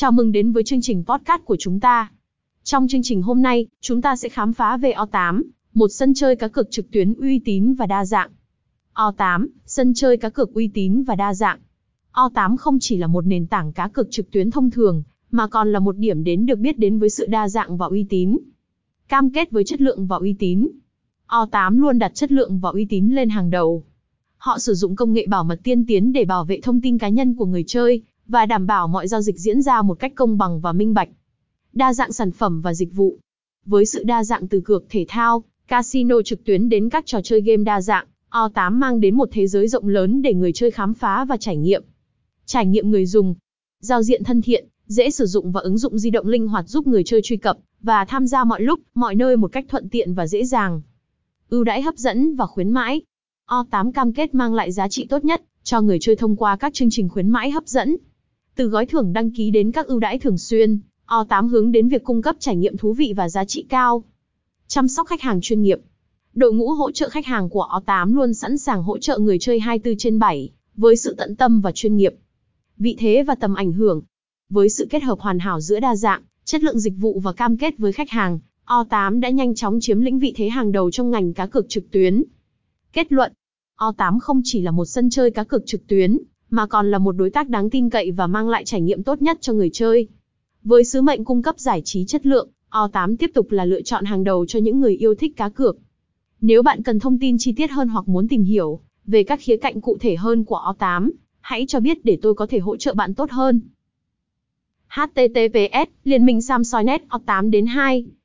Chào mừng đến với chương trình podcast của chúng ta. Trong chương trình hôm nay, chúng ta sẽ khám phá về O8, một sân chơi cá cược trực tuyến uy tín và đa dạng. O8, sân chơi cá cược uy tín và đa dạng. O8 không chỉ là một nền tảng cá cược trực tuyến thông thường, mà còn là một điểm đến được biết đến với sự đa dạng và uy tín. Cam kết với chất lượng và uy tín. O8 luôn đặt chất lượng và uy tín lên hàng đầu. Họ sử dụng công nghệ bảo mật tiên tiến để bảo vệ thông tin cá nhân của người chơi và đảm bảo mọi giao dịch diễn ra một cách công bằng và minh bạch. Đa dạng sản phẩm và dịch vụ. Với sự đa dạng từ cược thể thao, casino trực tuyến đến các trò chơi game đa dạng, O8 mang đến một thế giới rộng lớn để người chơi khám phá và trải nghiệm. Trải nghiệm người dùng. Giao diện thân thiện, dễ sử dụng và ứng dụng di động linh hoạt giúp người chơi truy cập và tham gia mọi lúc, mọi nơi một cách thuận tiện và dễ dàng. Ưu đãi hấp dẫn và khuyến mãi. O8 cam kết mang lại giá trị tốt nhất cho người chơi thông qua các chương trình khuyến mãi hấp dẫn. Từ gói thưởng đăng ký đến các ưu đãi thường xuyên, O8 hướng đến việc cung cấp trải nghiệm thú vị và giá trị cao. Chăm sóc khách hàng chuyên nghiệp. Đội ngũ hỗ trợ khách hàng của O8 luôn sẵn sàng hỗ trợ người chơi 24 trên 7, với sự tận tâm và chuyên nghiệp. Vị thế và tầm ảnh hưởng. Với sự kết hợp hoàn hảo giữa đa dạng, chất lượng dịch vụ và cam kết với khách hàng, O8 đã nhanh chóng chiếm lĩnh vị thế hàng đầu trong ngành cá cược trực tuyến. Kết luận, O8 không chỉ là một sân chơi cá cược trực tuyến, mà còn là một đối tác đáng tin cậy và mang lại trải nghiệm tốt nhất cho người chơi. Với sứ mệnh cung cấp giải trí chất lượng, O8 tiếp tục là lựa chọn hàng đầu cho những người yêu thích cá cược. Nếu bạn cần thông tin chi tiết hơn hoặc muốn tìm hiểu về các khía cạnh cụ thể hơn của O8, hãy cho biết để tôi có thể hỗ trợ bạn tốt hơn. HTTPS Liên minh Samsoi.net O8 đến 2